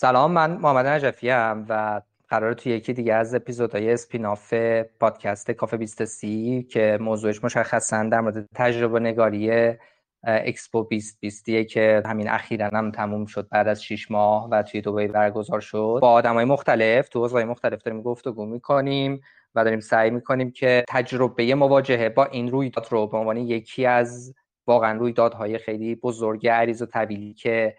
سلام من محمد نجفی هم و قرار توی یکی دیگه از اپیزودهای اسپیناف پادکست کافه 20 سی که موضوعش مشخصا در مورد تجربه نگاری اکسپو 2020 که همین اخیرا هم تموم شد بعد از 6 ماه و توی دبی برگزار شد. با آدمای مختلف تو حوزه‌های مختلف داریم گفتگو می‌کنیم و داریم سعی می‌کنیم که تجربه مواجهه با این رویداد رو به عنوان یکی از واقعا رویدادهای خیلی بزرگ عریض و طویلی که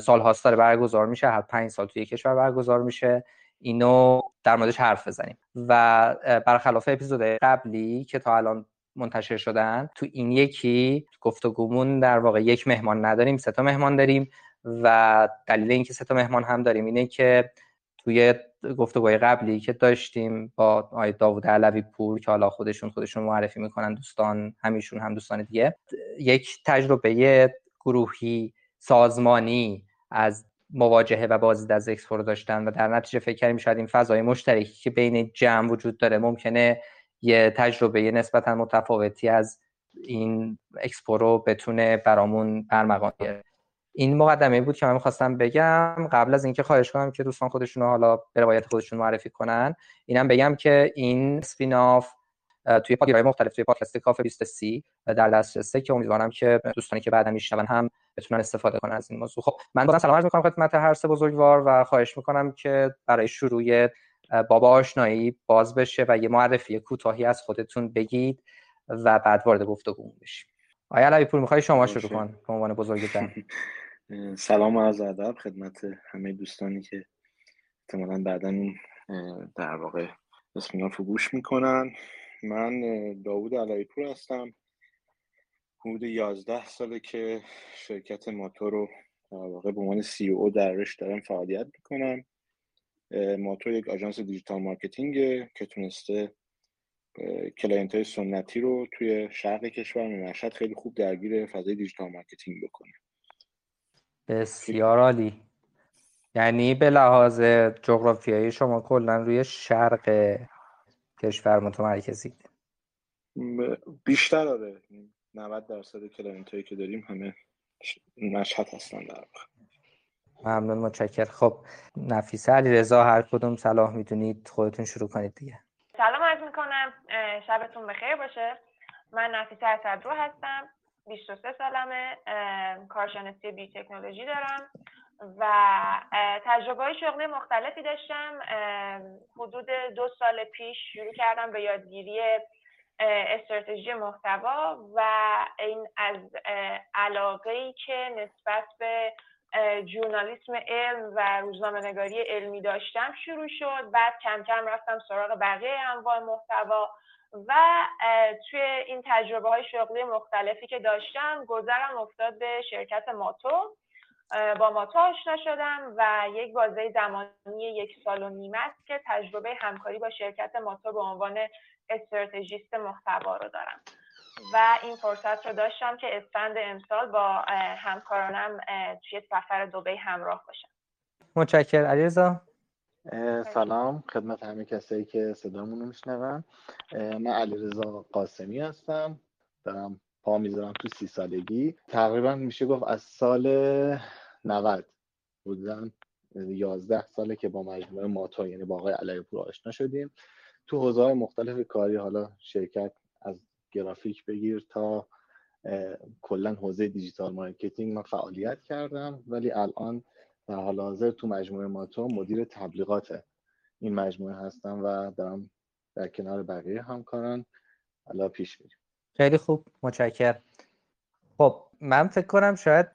سالهاست داره برگزار میشه هر پنج سال توی کشور برگزار میشه. اینو در موردش حرف بزنیم. و برخلاف اپیزود قبلی که تا الان منتشر شدن تو این یکی گفتگومون در واقع یک مهمان نداریم سه تا مهمان داریم و دلیل اینکه سه تا مهمان هم داریم اینه که توی گفتگوهای قبلی که داشتیم با آقای داوود علوی پور که حالا خودشون خودشون معرفی می‌کنن دوستان همیشون هم دوستان دیگه یک تجربه گروهی سازمانی از مواجهه و بازدید از اکسپو رو داشتن و در نتیجه فکر کردیم شاید این فضای مشترکی که بین جمع وجود داره ممکنه یه تجربه نسبتا متفاوتی از این اکسپو رو بتونه برامون به ارمغان این مقدمه بود که من می‌خواستم بگم. قبل از اینکه خواهش کنم که دوستان خودشون حالا به روایت خودشون معرفی کنن اینم بگم که این spin-off توی پادکست مختلف توی پادکست کافه 20 سی در دسترسه که امیدوارم که دوستانی که بعدا میشنون هم بتونن استفاده کنن از این موضوع. خب من بازم سلام عرض می‌کنم خدمت هر سه بزرگوار و خواهش می‌کنم که برای شروع بابا آشنایی باز بشه و یه معرفی کوتاهی از خودتون بگید و بعد وارد گفتگو بشیم. آیا علی پور می‌خوای شما شروع کن به عنوان بزرگ سلام و عرض ادب خدمت همه دوستانی که احتمالاً بعدا در واقع spin-off گوش می‌کنن. من داوود علوی‌پور هستم. حدود 11 ساله که شرکت ماتو رو در واقع به عنوان CEO درش دارم فعالیت می‌کنم ماتو یک آژانس digital marketing که تونسته client های سنتی رو توی شرق کشور مشهد خیلی خوب درگیر فضای digital marketing بکنه. بسیار عالی. یعنی به لحاظ جغرافیایی شما کلا روی شرق کشور متمرکزی بیشتر آره. 90 درصد client هایی که داریم همه مشهد هستن در واقع. ممنون متشکر خب نفیسه علی رضا هر کدوم صلاح می‌دونید خودتون شروع کنید دیگه. سلام عرض می‌کنم. شبتون بخیر باشه. من نفیسه اسدروح هستم. 23 سالمه. کارشناسی بی تکنولوژی دارم. و تجربه های شغلی مختلفی داشتم. حدود دو سال پیش شروع کردم به یادگیری استراتژی محتوا و این از علاقه ای که نسبت به جورنالیسم علم و روزنامه نگاری علمی داشتم شروع شد. بعد کم کم رفتم سراغ بقیه انواع محتوا و توی این تجربه های شغلی مختلفی که داشتم گذرم افتاد به شرکت ماتو. با ماتو آشنا شدم و یک بازه زمانی یک سال و نیم است که تجربه همکاری با شرکت ماتو به عنوان استراتژیست محتوا رو دارم. و این فرصت رو داشتم که اسفند امسال با همکارانم توی سفر دوبی همراه باشم. متشکر علیرضا؟ سلام. خدمت همه کسایی که صدامون رو میشنون. من علیرضا قاسمی هستم. دارم پا می‌ذارم تو سی سالگی. تقریبا میشه گفت از سال 90 بودن 11 ساله که با مجموعه ماتا یعنی با آقای علوی‌پور آشنا شدیم. تو حوزه های مختلف کاری حالا شرکت از گرافیک بگیر تا کلا حوزه digital marketing من فعالیت کردم ولی الان در حال حاضر تو مجموعه ماتو مدیر تبلیغات این مجموعه هستم و دارم در کنار بقیه همکاران حالا پیش میریم. خیلی خوب متشکر خب من فکر کنم شاید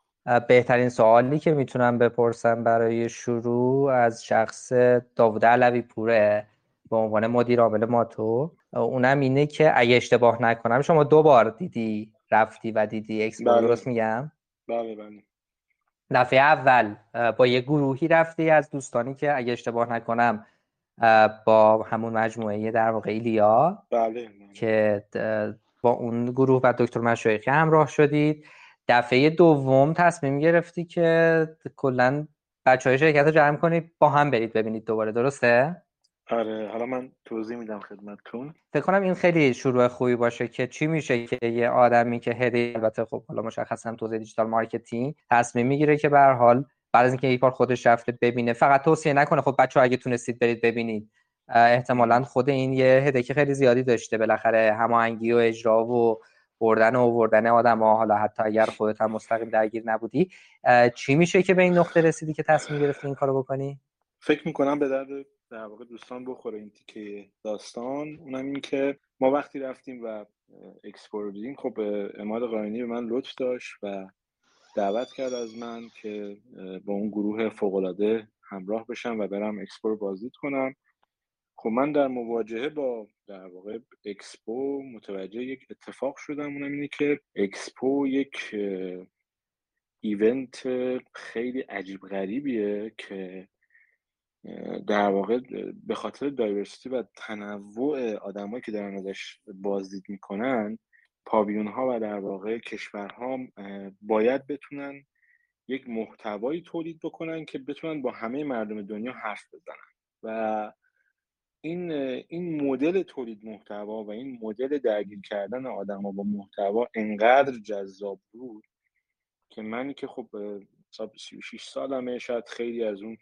بهترین سوالی که می‌تونم بپرسم برای شروع از شخص داوود علوی پوره. به عنوان مدیر عامل ماتو اونم اینه که اگه اشتباه نکنم شما دو بار دیدی رفتی و دیدی اکسپو بله. درست میگم بله بله دفعه اول با یه گروهی رفتی از دوستانی که اگه اشتباه نکنم با همون مجموعه در واقع ایلیا بله, بله. که با اون گروه و دکتر مشایخی همراه شدید دفعه دوم تصمیم گرفتی که کلا بچه های شرکت رو جمع کنید با هم برید ببینید دوباره درسته؟ آره حالا من توضیح میدم خدمتتون. فکر کنم این خیلی شروع خوبی باشه که چی میشه که یه آدمی که هدی البته خب حالا مشخصا تو حوزه digital marketing تصمیم می‌گیره که به حال بعد از اینکه یک بار خودش رفته ببینه فقط توصیه نکنه خب بچه اگه تونستید برید ببینید. احتمالا خود این یه هدک خیلی زیادی داشته بالاخره هماهنگی و اجرا و بردن و آوردن آدم ها حالا حتی اگر خودت هم مستقیم درگیر نبودی. چی میشه که به این نقطه رسیدی که تصمیم گرفتی این کارو بکنی؟ فکر می‌کنم به درد در واقع دوستان بخوره این تیکه داستان. اونم این که ما وقتی رفتیم و اکسپور دیدیم خب عماد قاینی به من لطف داشت و دعوت کرد از من که با اون گروه فوقالعاده همراه بشم و برم اکسپو رو بازدید کنم. خب من در مواجهه با در واقع اکسپو متوجه یک اتفاق شدم. اونم اینه که اکسپو یک event خیلی عجیب غریبیه که در واقع به خاطر diversity و تنوع آدمایی که دارن ازش بازدید می‌کنن پاویون ها و در واقع کشورها باید بتونن یک محتوایی تولید بکنن که بتونن با همه مردم دنیا حرف بزنن. و این این مدل تولید محتوا و این مدل درگیر کردن آدم ها با محتوا انقدر جذاب بود که منی که خب 36 سالمه شاید خیلی از اون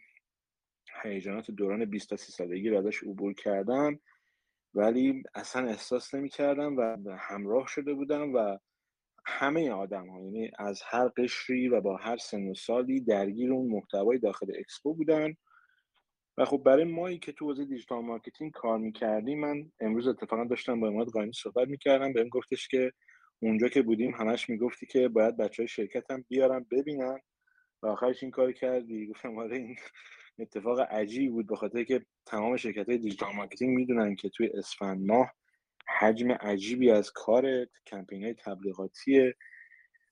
هیجانات دوران 20 تا 30 سالگی رو ازش عبور کردم ولی اصلا احساس نمی کردم و همراه شده بودم و همه آدم ها یعنی از هر قشری و با هر سن و سالی درگیر اون محتوای داخل اکسپو بودن. و خب برای مایی که تو حوزه digital marketing کار می‌کردیم من امروز اتفاقا داشتم با عماد قاینی صحبت می‌کردم بهم گفتش که اونجا که بودیم همش می‌گفتی که باید بچه های شرکت هم بیارم ببینن. و آخرش این کار کردی. گفتم آره این اتفاق عجیبی بود به خاطر که تمام شرکت های digital marketing می‌دونن که توی اسفند ماه حجم عجیبی از کار کمپین های تبلیغاتیه.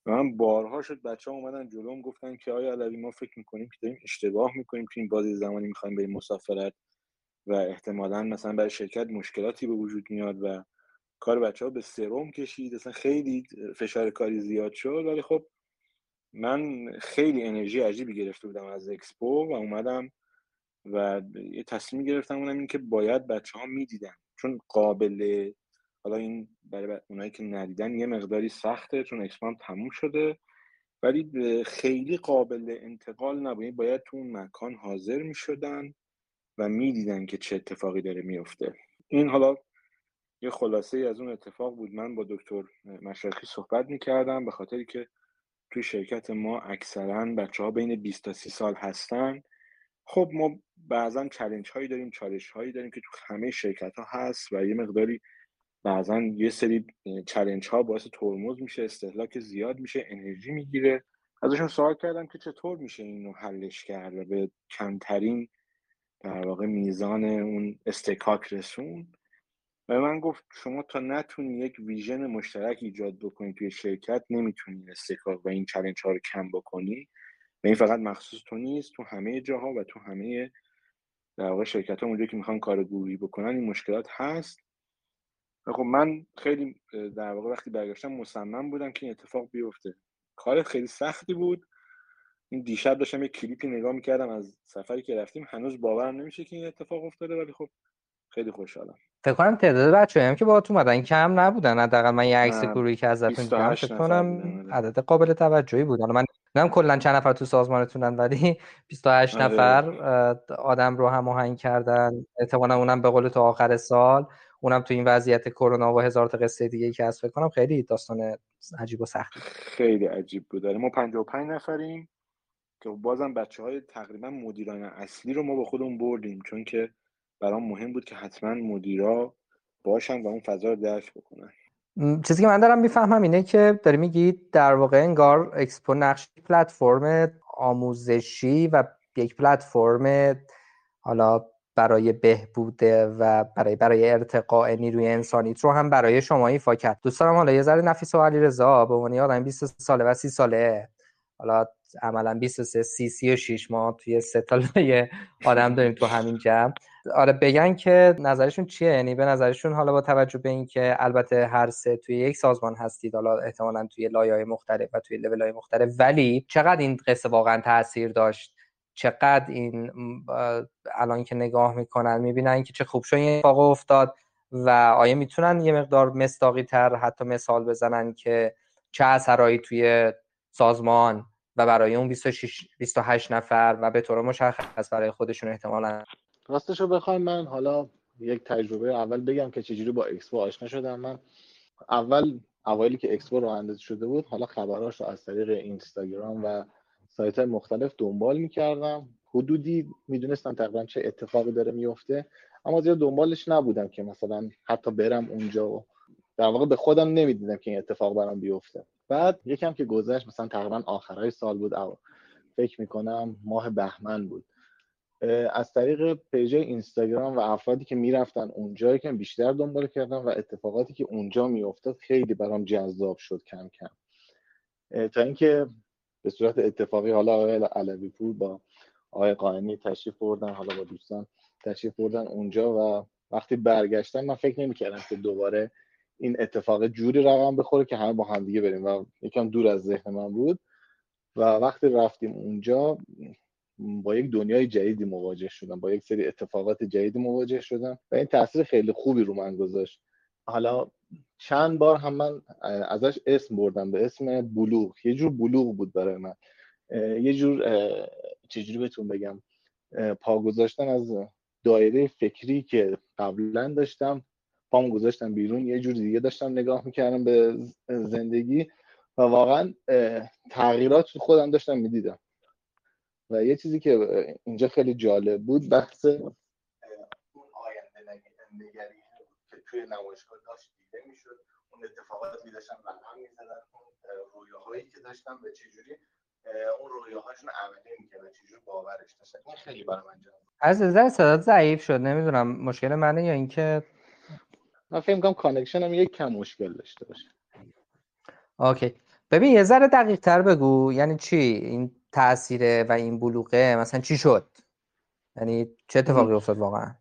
و من بارها شد بچه ها اومدن جلوم گفتن که آقای علوی ما فکر می‌کنیم که داریم اشتباه می‌کنیم که این بازه زمانی می‌خوایم بریم مسافرت و احتمالا مثلا برای شرکت مشکلاتی به وجود میاد و کار بچه ها به سرم کشید. اصلا خیلی فشار کاری زیاد شد. ولی خب من خیلی انرژی عجیبی گرفته بودم از اکسپو و اومدم و یه تصمیم گرفتم اونم این که باید بچه ها می‌دیدن. چون قابل حالا این برای اونایی که ندیدن یه مقداری سخته چون اکسپو تموم شده. ولی خیلی قابل انتقال نبود. یعنی باید تو اون مکان حاضر می شدن و می‌دیدن که چه اتفاقی داره میفته این حالا یه خلاصه از اون اتفاق بود. من با دکتر مشایخی صحبت می‌کردم به خاطری که توی شرکت ما اکثرا بچه ها بین 20 تا 30 سال هستن. خب ما بعضا challenge هایی داریم چالش هایی داریم که تو همه شرکت ها هست و یه مقداری بعضا یه سری challenge ها باعث ترمز میشه استهلاک زیاد میشه انرژی می‌گیره. ازشون سوال کردم که چطور میشه اینو حلش کرد و به کمترین در واقع میزان اون اصطکاک رسوند و من گفت شما تا نتونی یک vision مشترک ایجاد بکنی توی شرکت نمی‌تونی اصطکاک و این challenge ها رو کم بکنی. و این فقط مخصوص تو نیست تو همه جاها و تو همه در واقع شرکت ها که می‌خوان کار گروهی بکنن این مشکلات هست. خب من خیلی در واقع وقتی برگشتم مصمم بودم که این اتفاق بیفته. کار خیلی سختی بود. این دیشب داشتم یک کلیپی نگاه می‌کردم از سفری که رفتیم هنوز باورم نمیشه که این اتفاق افتاده ولی خب خیلی خوشحالم. فکر کنم تعداد بچه هم که با تو اومدن کم نبودن. حداقل من یه عکس گروهی که ازتون دیدم فکر کنم آره. عدد قابل توجهی بود. حالا من نمی‌دونم کلا چند نفر تو سازمانتونن ولی 28 آره. نفر آدم رو هم آهنگ کردن. احتمالاً اونم به قول تو آخر سال. اونم تو این وضعیت کرونا و هزار تا قصه دیگه که هست فکر کنم خیلی داستان عجیب و سختی خیلی عجیب بود. ما 55 نفریم که بازم بچه های تقریبا مدیران اصلی رو ما با خودمون بردیم. چون که برام مهم بود که حتما مدیرا باشن و اون فضا رو درک بکنن. چیزی که من دارم می‌فهمم اینه که داری میگی در واقع انگار اکسپو نقش پلتفرم آموزشی و یک پلتفرم حالا برای بهبود و برای برای ارتقاء نیروی انسانی رو هم برای شما ایفا کرد. دوست دارم حالا یه ذره نفیس و علیرضا به عنوان آدم 20 ساله و 30 ساله. حالا عملا 23 30 36 ماه توی سه آدم داریم تو همین جمع. آره بگن که نظرشون چیه؟ یعنی به نظرشون حالا با توجه به اینکه البته هر سه توی یک سازمان هستید حالا احتمالا توی لایه‌های مختلف و توی لول‌های مختلف ولی چقدر این قصه واقعا تاثیر داشت؟ چقدر این الان که نگاه می‌کنن می‌بینن که چه خوب شد این اتفاق افتاد و آیا می‌تونن یه مقدار مصداقی‌تر حتی مثال بزنن که چه اثرایی توی سازمان و برای اون 26 28 نفر و به طور مشخص برای خودشون احتمالا راستش رو بخوایم من حالا یک تجربه اول بگم که چجوری با اکسپو آشنا شدم. من اول اوایلی که اکسپو رو انداخته شده بود حالا خبراش رو از طریق اینستاگرام و سایت های مختلف دنبال می‌کردم. حدودی می‌دونستم تقریبا چه اتفاقی داره میفته اما زیاد دنبالش نبودم که مثلا حتی برم اونجا و در واقع به خودم نمی‌دیدم که این اتفاق برام بیفته. بعد یکم که گذشت مثلا تقریبا آخرای سال بود او فکر می‌کنم ماه بهمن بود. از طریق پیج اینستاگرام و افرادی که می‌رفتن اونجا که بیشتر دنبال کردم و اتفاقاتی که اونجا میافتاد خیلی برام جذاب شد کم کم. تا اینکه به صورت اتفاقی حالا آقای علوی پور با آقای قائمی تشریف بردن حالا با دوستان تشریف بردن اونجا و وقتی برگشتن من فکر نمی‌کردم که دوباره این اتفاق جوری رقم بخوره که همه با هم دیگه بریم و یکم دور از ذهن من بود. و وقتی رفتیم اونجا با یک دنیای جدیدی مواجه شدم با یک سری اتفاقات جدیدی مواجه شدم و این تاثیر خیلی خوبی رو من گذاشت. حالا چند بار هم من ازش اسم بردم به اسم بلوغ. یه جور بلوغ بود برای من. یه جور چجوری بهتون بگم؟ پا گذاشتن از دایره فکری که قبلا داشتم پام گذاشتم بیرون یه جور دیگه داشتم نگاه می‌کردم به زندگی و واقعا تغییرات خودم داشتم می‌دیدم. و یه چیزی که اینجا خیلی جالب بود بحث اون آینده نگری که توی نمایشگاه داشت دیده می‌شد. اون اتفاقاتی داشتن رقم می‌زدن. اون رویاهایی که داشتن به چجوری اون رویاهاشون عملی می‌کنه چجوری باورش داشتن. این خیلی برای من جالب الان صدات ضعیف شد نمی‌دونم مشکل منه یا اینکه من فکر می‌کنم connection هم یک کم مشکل داشته باشه. okay. ببین یه ذره دقیق تر بگو. یعنی چی؟ این تاثیره و این بلوغه مثلا چی شد؟ یعنی چه اتفاقی افتاد واقعا؟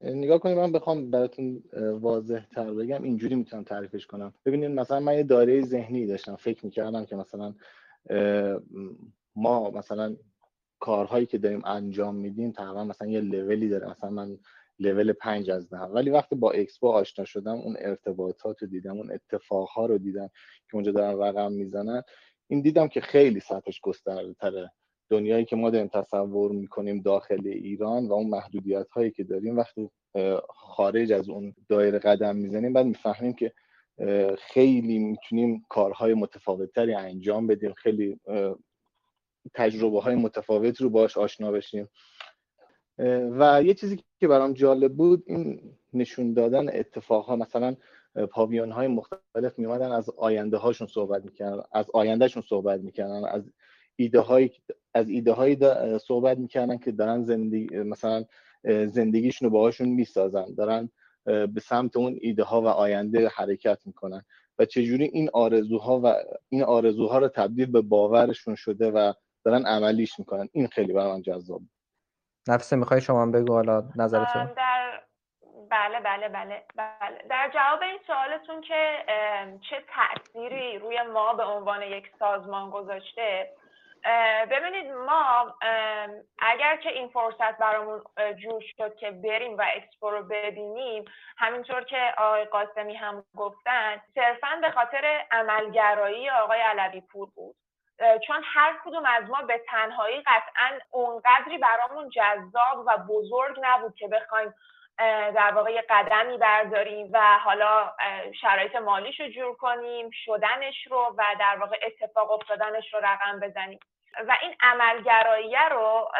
نگاه کنید من بخوام براتون واضح تر بگم اینجوری می‌تونم تعریفش کنم. ببینید مثلا من یه دایره ذهنی داشتم فکر می‌کردم که مثلا ما مثلا کارهایی که داریم انجام میدیم تقریبا مثلا یه لولی داره. مثلا من لول پنج از ده. ولی وقتی با اکسپو آشنا شدم اون ارتباطات رو دیدم اون اتفاقها رو دیدم که اونجا دارن رقم می‌زنن. این دیدم که خیلی سطحش گسترده تره دنیایی که ما داریم تصور می‌کنیم داخل ایران و اون محدودیت هایی که داریم وقتی خارج از اون دایره قدم می‌زنیم بعد می‌فهمیم که خیلی می‌تونیم کارهای متفاوتتری انجام بدیم. خیلی تجربه های متفاوتی رو باش آشنا بشیم. و یه چیزی که برام جالب بود این نشون دادن اتفاقها. مثلا پاویون های مختلف می از آینده هاشون صحبت می‌کردن از آیندهشون صحبت می‌کردن از ایده های از ایده هایی صحبت می‌کردن که دارن زندگی مثلا زندگیشون رو باهاشون می‌سازن دارن به سمت اون ایده ها و آینده حرکت می‌کنن و چجوری این آرزوها و این آرزوها رو تبدیل به باورشون شده و دارن عملیش می‌کنن. این خیلی برام جذاب نفسه می‌خوای شما بگو حالا نظرتون در بله بله بله بله. در جواب این سوالتون که چه تأثیری روی ما به عنوان یک سازمان گذاشته ببینید ما اگر که این فرصت برامون جور شد که بریم و اکسپو رو ببینیم همینطور که آقای قاسمی هم گفتن صرفا به خاطر عملگرایی آقای علوی پور بود. چون هر کدوم از ما به تنهایی قطعا اونقدری برامون جذاب و بزرگ نبود که بخوایم در واقع یه قدمی برداریم و حالا شرایط مالیش رو جور کنیم شدنش رو و در واقع اتفاق افتادنش رو رقم بزنیم. و این عملگراییه رو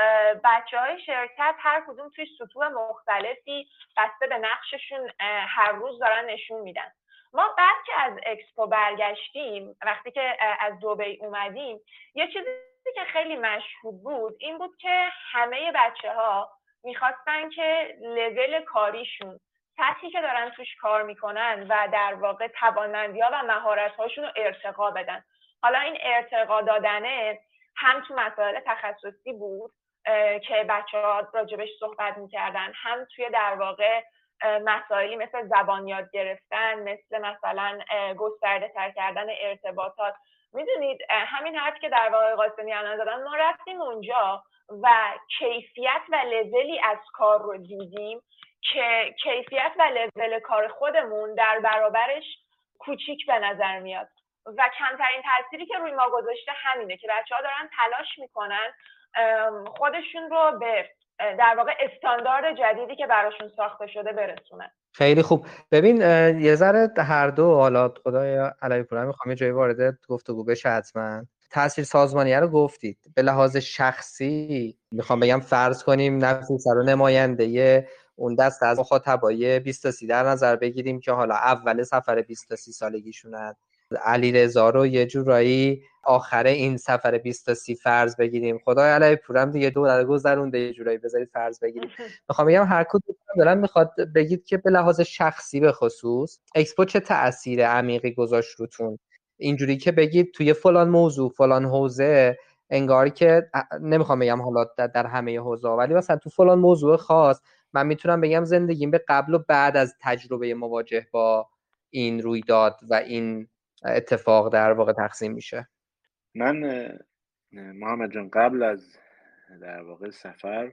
بچه های شرکت هر کدوم توی سطوح مختلفی بسته به نقششون هر روز دارن نشون میدن. ما بعد که از اکسپو برگشتیم وقتی که از دوبی اومدیم یه چیزی که خیلی مشهور بود این بود که همه بچه ها می‌خواستن که لول کاریشون سطحی که دارن توش کار می‌کنن و در واقع توانمندی ها و مهارت هاشون رو ارتقا بدن. حالا این ارتقا دادنه هم تو مسائل تخصصی بود که بچه ها راجبش صحبت می‌کردن هم توی در واقع مسائلی مثل زبان یاد گرفتن مثل مثلا گسترده تر کردن ارتباطات. می‌دونید همین حرف که در واقع قاسمی الان زدن ما رفتیم اونجا. و کیفیت و لولی از کار رو دیدیم که کیفیت و لول کار خودمون در برابرش کوچیک به نظر میاد. و کمترین تاثیری که روی ما گذاشته همینه که بچه ها دارن تلاش می‌کنن خودشون رو به در واقع استاندارد جدیدی که براشون ساخته شده برسونن. خیلی خوب. ببین یه ذره هر دو حالا خدای علی پور می‌خوام یه جایی وارد گفتگو بشه حتما. تاثیر سازمانیه رو گفتید. به لحاظ شخصی می‌خوام بگم فرض کنیم نفیس رو نماینده اون دست از مخاطبای 20 تا 30 در نظر بگیریم که حالا اول سفر 20 تا 30 سالگیشونن علی رضا رو یه جورایی آخره این سفر 20 تا 30 فرض بگیریم. خدای علی پورم دیگه دو در گذرونده یه جورایی بذارید فرض بگیریم. می‌خوام بگم هر کدوم دارن می‌خواد بگید که به لحاظ شخصی به خصوص اکسپو چه تأثیر عمیقی گذاشت روتون؟ اینجوری که بگید توی فلان موضوع فلان حوزه انگار که نمی‌خوام بگم حالا در همه حوزه ولی مثلا تو فلان موضوع خاص من می‌تونم بگم زندگیم به قبل و بعد از تجربه مواجه با این رویداد و این اتفاق در واقع تقسیم میشه. من محمد جان قبل از در واقع سفر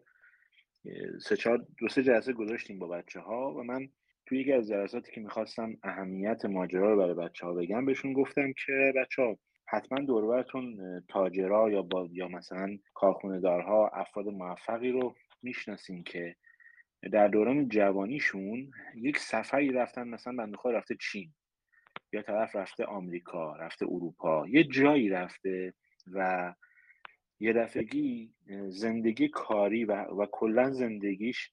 سه چهار دو سه جلسه گذاشتیم با بچه ها و من توی یکی از جلساتی که می‌خواستم اهمیت ماجرا رو برای بچه ها بگم بهشون گفتم که بچه ها حتما دوربرتون تاجرا یا با یا مثلا کارخونه دارها افراد موفقی رو می‌شناسین که در دوران جوانیشون یک سفری رفتن مثلا بنده رفته چین یا طرف رفته آمریکا رفته اروپا یه جایی رفته و یه دفعگی زندگی کاری و, و کلا زندگیش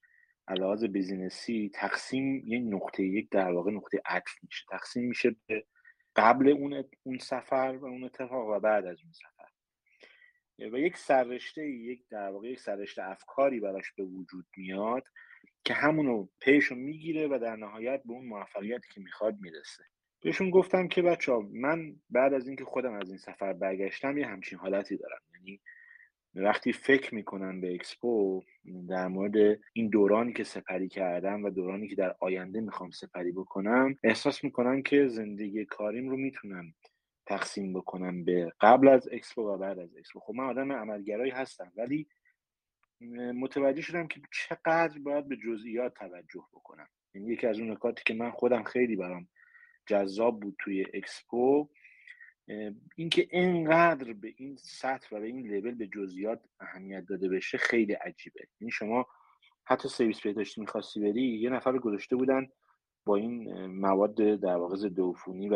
علاوه بیزینسی تقسیم یه نقطه یک در واقع نقطه عطف میشه. تقسیم میشه به قبل اون اون سفر و اون اتفاق و بعد از اون سفر. و یک سررشته یک در واقع یک سررشته افکاری براش به وجود میاد که همونو پیشو می‌گیره و در نهایت به اون موفقیتی که می‌خواد می‌رسه. بهشون گفتم که بچه ها من بعد از اینکه خودم از این سفر برگشتم یه همچین حالتی دارم. یعنی وقتی فکر می‌کنم به اکسپو در مورد این دورانی که سپری کردم و دورانی که در آینده می‌خوام سپری بکنم احساس می‌کنم که زندگی کاریم رو می‌تونم تقسیم بکنم به قبل از اکسپو و بعد از اکسپو. خب من آدم عملگرایی هستم ولی متوجه شدم که چقدر باید به جزئیات توجه بکنم. یعنی یکی از اون نکاتی که من خودم خیلی برام جذاب بود توی اکسپو اینکه اینقدر به این سطح و به این لول به جزئیات اهمیت داده بشه خیلی عجیبه. یعنی شما حتی سرویس بهداشتی می‌خواستی بری یه نفر گذاشته بودن با این مواد در واقع ضد و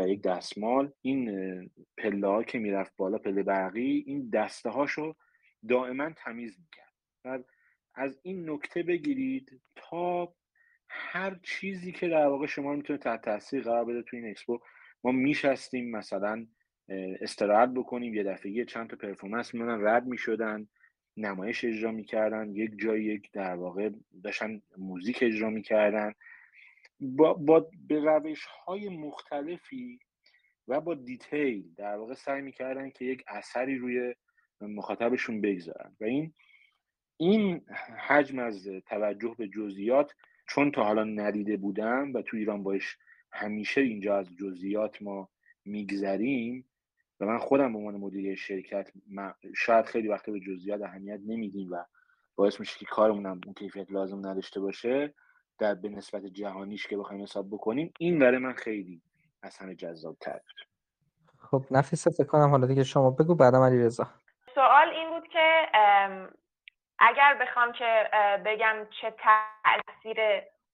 یک دستمال. این پله ها که می‌رفت بالا پله برقی این دسته هاشو دائما تمیز می‌کرد. و از این نکته بگیرید تا هر چیزی که در واقع شما می‌تونه تحت تاثیر قرار بده تو این اکسپو ما میشستیم مثلا استراحت بکنیم یه دفعه چند تا پرفورمنس میمونن رد می‌شدن نمایش اجرا می‌کردن یک جای یک در واقع داشتن موزیک اجرا می‌کردن. با, با به روش های مختلفی و با دیتیل در واقع سعی می‌کردن که یک اثری روی مخاطبشون بگذارن. و این این حجم از توجه به جزئیات چون تا حالا ندیده بودم و تو ایران باش همیشه اینجا از جزئیات ما میگذریم و من خودم به عنوان مدیر شرکت شاید خیلی وقت به جزئیات اهمیت نمیدیم و باعث میشه که کارمون اون کیفیت لازم نداشته باشه در به نسبت جهانیش که بخوایم حساب بکنیم. این برای من خیلی از همه جذاب تر بود. خب نفیسه فکر کنم حالا دیگه شما بگو بعدم علی رضا سوال این بود که اگر بخوام که بگم چه تاثیر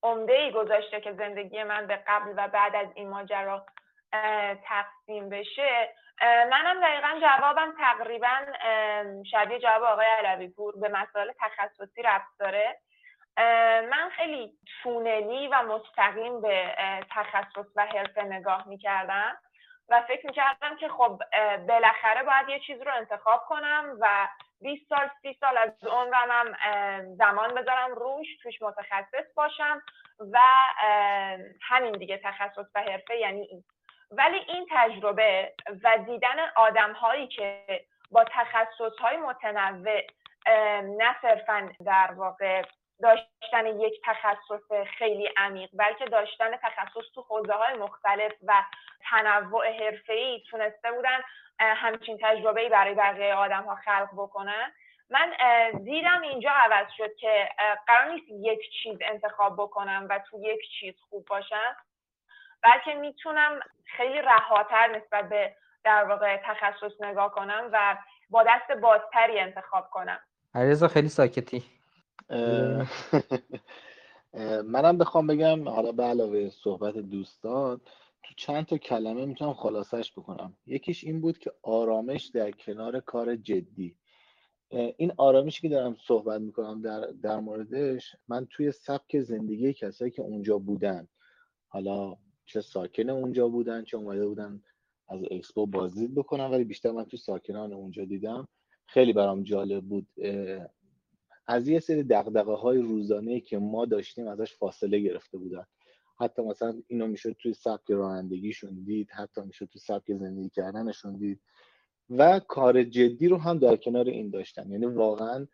عمده ای گذاشته که زندگی من به قبل و بعد از این ماجرا تقسیم بشه منم دقیقا جوابم تقریبا شبیه جواب آقای علوی پور به مسائل تخصصی رفت داره. من خیلی تونلی و مستقیم به تخصص و حرفه نگاه می‌کردم و فکر می‌کردم که خب بالاخره باید یه چیز رو انتخاب کنم و 20 سال 30 سال از عمرم زمان بذارم روش توش متخصص باشم و همین دیگه تخصص و حرفه یعنی این. ولی این تجربه و دیدن آدم هایی که با تخصص های متنوع نه صرفا در واقع داشتن یک تخصص خیلی عمیق بلکه داشتن تخصص تو حوزه های مختلف و تنوع ای تونسته بودن همچین تجربه برای بقیه آدم ها خلق بکنن. من دیدم اینجا عوض شد که قرار نیست یک چیز انتخاب بکنم و تو یک چیز خوب باشم. بلکه می‌تونم خیلی رهاتر نسبت به در واقع تخصص نگاه کنم و با دست بازتری انتخاب کنم. علیرضا خیلی ساکتی. منم بخوام بگم حالا به علاوه صحبت دوستان تو چند تا کلمه می‌تونم خلاصش بکنم. یکیش این بود که آرامش در کنار کار جدی. این آرامشی که دارم صحبت می‌کنم در, در موردش من توی سبک زندگی کسایی که اونجا بودن حالا چه ساکن اونجا بودن چه اومده بودن از اکسپو بازدید بکنم ولی بیشتر من تو ساکنان اونجا دیدم. خیلی برام جالب بود از یه سری دقدقه های روزانه که ما داشتیم ازش فاصله گرفته بودن. حتی مثلا اینو می‌شد توی سبک رانندگیشون دید حتی می‌شد توی سبک زندگی کردنشون دید. و کار جدی رو هم در کنار این داشتن. یعنی واقعا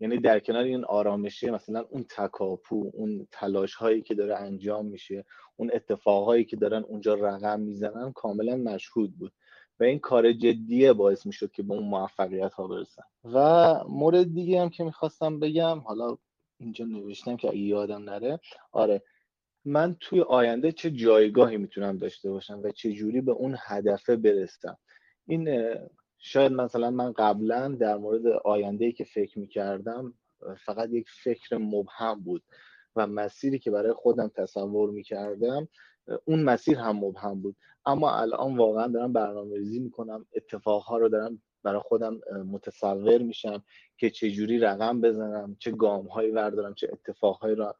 یعنی در کنار این آرامشه مثلا اون تکاپو اون تلاش هایی که داره انجام میشه اون اتفاقهایی که دارن اونجا رقم می‌زنن کاملا مشهود بود. و این کار جدیه باعث می‌شد که به اون موفقیت ها برسن. و مورد دیگه هم که می‌خواستم بگم حالا اینجا نوشتم که اگه یادم نره. آره من توی آینده چه جایگاهی می‌تونم داشته باشم و چه جوری به اون هدفه برسم. این شاید مثلا من قبلا در مورد آینده که فکر می‌کردم فقط یک فکر مبهم بود و مسیری که برای خودم تصور می‌کردم اون مسیر هم مبهم بود. اما الان واقعا دارم برنامه ریزی می‌کنم اتفاقها رو دارم برای خودم متصور میشم که چه جوری رقم بزنم چه گام هایی چه اتفاقهایی را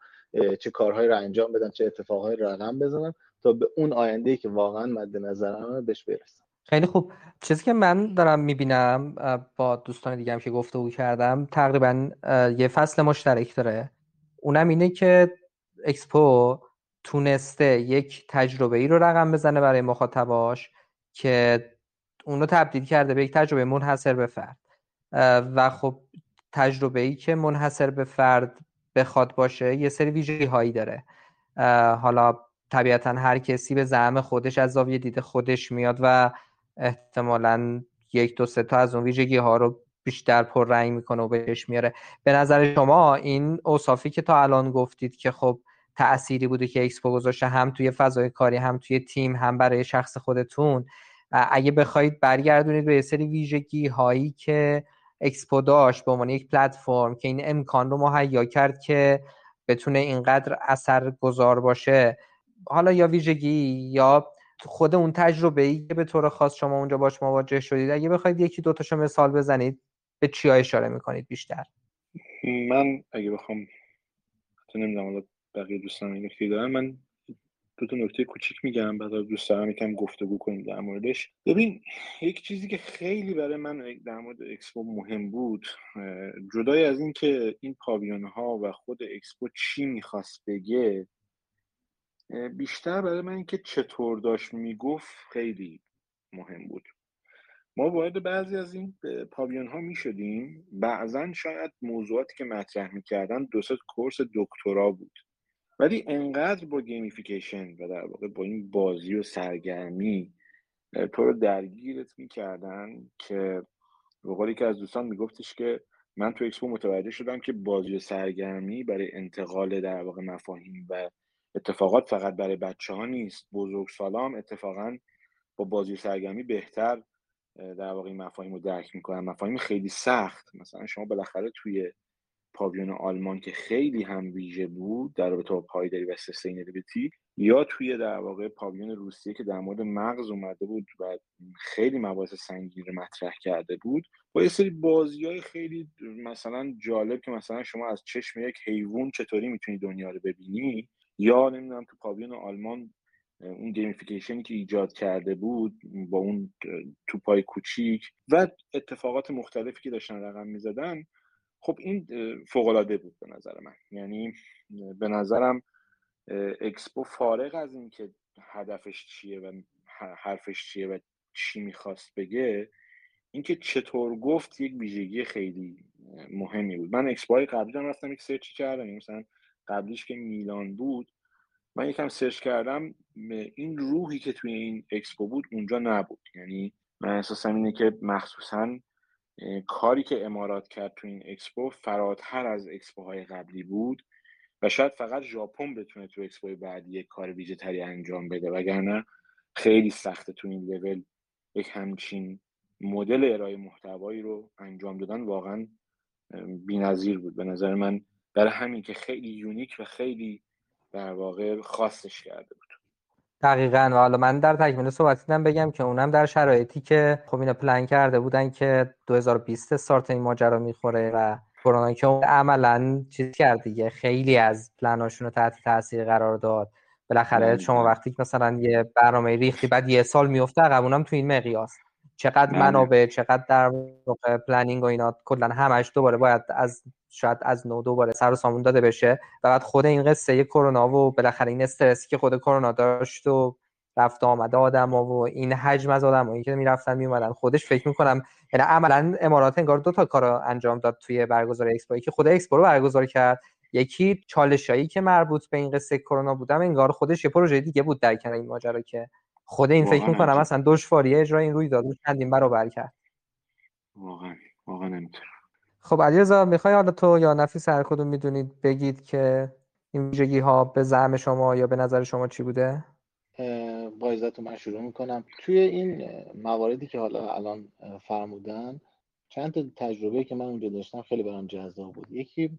چه کارهایی رو انجام بدم چه اتفاقهایی رو رقم بزنم تا به اون آینده که واقعا مد نظرم بهش برسم. خیلی خوب. چیزی که من دارم می‌بینم با دوستان دیگه هم که گفته کردم تقریبا یه فصل مشترک داره. اونم اینه که اکسپو تونسته یک تجربه ای رو رقم بزنه برای مخاطباش که اونو تبدیل کرده به یک تجربه منحصر به فرد. و خب تجربه ای که منحصر به فرد بخواد باشه یه سری ویژگی هایی داره حالا طبیعتا هر کسی به زعم خودش از زاویه دید خودش میاد و احتمالا یک دو سه تا از اون ویژگی ها رو بیشتر رنگ می‌کنه و بهش میاره. به نظر شما این اوصافی که تا الان گفتید که خب تأثیری بوده که اکسپو گذاشته هم توی فضای کاری هم توی تیم هم برای شخص خودتون اگه بخواید برگردونید به یه سری ویژگی هایی که اکسپو داشت به عنوان یک پلتفرم که این امکان رو مهیا کرد که بتونه اینقدر اثر گذار باشه حالا یا ویژگی یا خود اون تجربه ای که به طور خاص شما اونجا باش مواجه شدید اگه بخواید یکی دو تاشو مثال بزنید به چی اشاره می‌کنید بیشتر؟ من اگه بخوام تو نمی‌دونم بقیه دوستان این نکته دارن من دو تا نکته کوچیک میگم بعد دوست دارم یکم گفتگو کنیم در موردش. ببین یک چیزی که خیلی برای من در مورد اکسپو مهم بود جدای از این که این پاویون ها و خود اکسپو چی می‌خواست بگه بیشتر برای من اینکه چطور داشت می‌گفت خیلی مهم بود. ما وارد بعضی از این پاویون ها می شدیم بعضا شاید موضوعاتی که مطرح می‌کردن دو course دکترا بود. ولی انقدر با gamification و در واقع با این بازی و سرگرمی تو رو درگیرت می‌کردن که یکی از دوستان میگفتش که من تو اکسپو متوجه شدم که بازی و سرگرمی برای انتقال در واقع مفاهیم و اتفاقات فقط برای بچه ها نیست. بزرگ‌سالام اتفاقا با بازی سرگرمی بهتر در واقع مفاهیم رو درک می‌کنن. مفاهیم خیلی سخت. مثلا شما بالاخره توی پاویون آلمان که خیلی هم ویژه بود در رابطه با پایداری و sustainability یا توی در واقع پاویون روسیه که در مورد مغز اومده بود و خیلی مباحث سنگین رو مطرح کرده بود با یه سری بازی های خیلی مثلا جالب که مثلا شما از چشم یک حیوان چطوری می‌تونی دنیا رو ببینی یا نمی‌دونم تو پاویون آلمان اون gamification ی که ایجاد کرده بود با اون توپای کوچیک و اتفاقات مختلفی که داشتن رقم می‌زدن خب این فوقالعاده بود به نظر من. یعنی به نظرم اکسپو فارغ از اینکه هدفش چیه و حرفش چیه و چی می‌خواست بگه اینکه چطور گفت یک ویژگی خیلی مهمی بود. من اکسپو های قبلی هم رفتم یک search ی کردم یعنی مثلا قبلیش که میلان بود من یکم search کردم این روحی که توی این اکسپو بود اونجا نبود. یعنی من احساسم اینه که مخصوصا کاری که امارات کرد تو این اکسپو فراتر از اکسپوهای قبلی بود و شاید فقط ژاپن بتونه تو اکسپو بعدی یک کار ویژه تری انجام بده. وگرنه خیلی سخته تو این لول یک همچین مدل ارائه محتوایی رو انجام دادن. واقعا بی‌نظیر بود. به نظر من برای همین که خیلی unique و خیلی در واقع خاصش کرده بود. دقیقا. و حالا من در تکمیل صحبتت بگم که اونم در شرایطی که خب اینا پلن کرده بودن که 2020 استارت این ماجرا می‌خوره و کرونا که عملا چیز کرد دیگه. خیلی از پلناشون رو تحت تاثیر قرار داد. بالاخره شما وقتی مثلا یه برنامه ریختی بعد یه سال میفته عقب اونم تو این مقیاس. چقدر بله. منابع چقدر در planning و اینا کلا همش دوباره باید از شاید از نو دوباره سر و سامون داده بشه. و بعد خود این قصه کرونا و بالاخره این استرسی که خود کرونا داشت و رفت و آمد آدما و این حجم از آدمایی که می‌رفتن میومدن خودش فکر می‌کنم یعنی عملا امارات انگار دو تا کار انجام داد توی برگزاری اکسپو که خود اکسپو رو برگزار کرد یکی چالشایی که مربوط به این قصه کرونا بود انگار خودش یه پروژه دیگه بود در کنار این ماجرا که خود این فکر می‌کنم اصلا دشواری اجرای این رویداد رو چندین برابر کرد. واقعا واقعا خب علیرضا می‌خوای حالا تو یا نفیسه هر کدوم می‌دونید بگید که این ویژگی ها به زعم شما یا به نظر شما چی بوده؟ با عزت من شروع می‌کنم. توی این مواردی که حالا الان فرمودن چند تا تجربه که من اونجا داشتم خیلی برام جذاب بود. یکی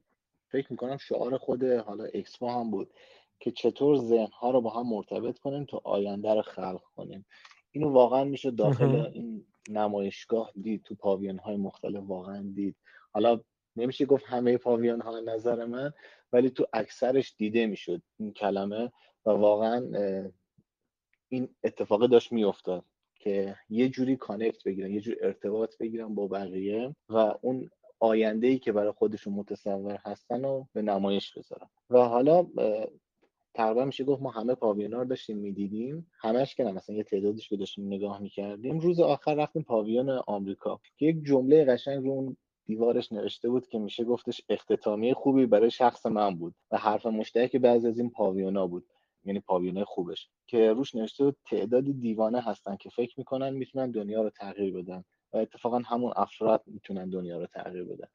فکر می‌کنم شعار خود حالا اکسپو هم بود که چطور ذهنها رو با هم مرتبط کنیم تا آینده رو خلق کنیم. اینو واقعا میشه داخل این نمایشگاه دید تو پاویان های مختلف واقعا دید. حالا نمیشه گفت همه پاویان ها نظر من ولی تو اکثرش دیده می‌شد این کلمه و واقعا این اتفاق داشت میافتاد که یه جوری کانکت بگیرن یه جوری ارتباط بگیرن با بقیه و اون آینده ای که برای خودشون متصور هستن رو به نمایش بذارن. و حالا تقریبا میشه گفت ما همه پاویونا رو داشتیم می‌دیدیم. همش که نه مثلا یه تعدادش که داشتیم نگاه می‌کردیم. روز آخر رفتیم پاویون آمریکا. که یک جمله قشنگ رو اون دیوارش نوشته بود که میشه گفتش اختتامیه خوبی برای شخص من بود و حرف مشترک بعضی از این پاویونا بود یعنی پاویونای خوبش که روش نوشته بود تعدادی دیوانه هستن که فکر می‌کنن می‌تونن دنیا رو تغییر بدن و اتفاقا همون افراد می‌تونن دنیا رو تغییر بدن.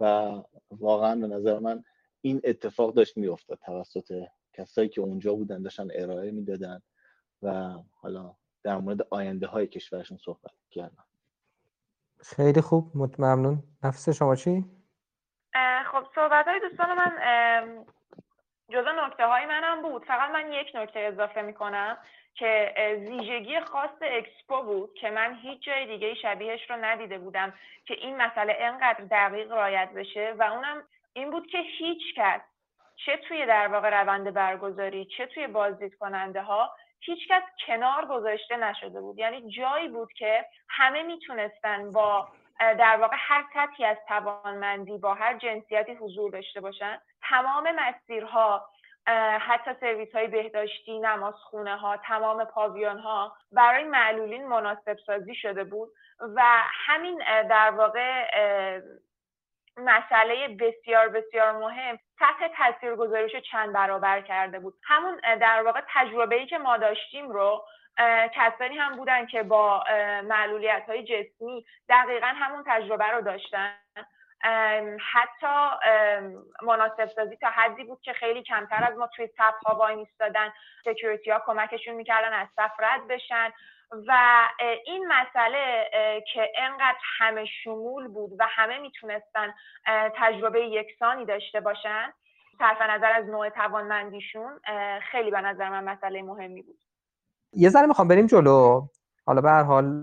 و واقعا به نظر من این اتفاق داشت میافتاد توسط کسایی که اونجا بودن داشتن ارائه می‌دادن و حالا در مورد آینده های کشورشون صحبت کردن خیلی خوب ممنون نفس شما چی؟ خب صحبت های دوستان من جزا نکته های منم بود فقط من یک نکته اضافه می‌کنم که ویژگی خاص اکسپو بود که من هیچ جای دیگه شبیهش رو ندیده بودم که این مسئله انقدر دقیق رایت بشه و اونم این بود که هیچ کس چه توی در واقع روند برگزاری چه توی بازدید کننده ها هیچکس کنار گذاشته نشده بود. یعنی جایی بود که همه می‌تونستن با در واقع هر سطحی از توانمندی با هر جنسیتی حضور داشته باشن. تمام مسیرها حتی سرویس های بهداشتی نمازخونه ها تمام پاویون ها برای معلولین مناسب سازی شده بود و همین در واقع مسئله بسیار بسیار مهم سطح تاثیرگذاریش رو چند برابر کرده بود. همون در واقع تجربه ای که ما داشتیم رو کسانی هم بودن که با معلولیت های جسمی دقیقا همون تجربه رو داشتن. حتی مناسب سازی تا حدی بود که خیلی کمتر از ما توی صف ها وای میستادن سکیوریتی ها کمکشون می‌کردن از صف رد بشن. و این مسئله که انقدر همه شمول بود و همه می‌تونستن تجربه یکسانی داشته باشن صرف نظر از نوع توانمندیشون خیلی به نظر من مسئله مهمی بود. یه ذره می‌خوام بریم جلو. حالا به هر حال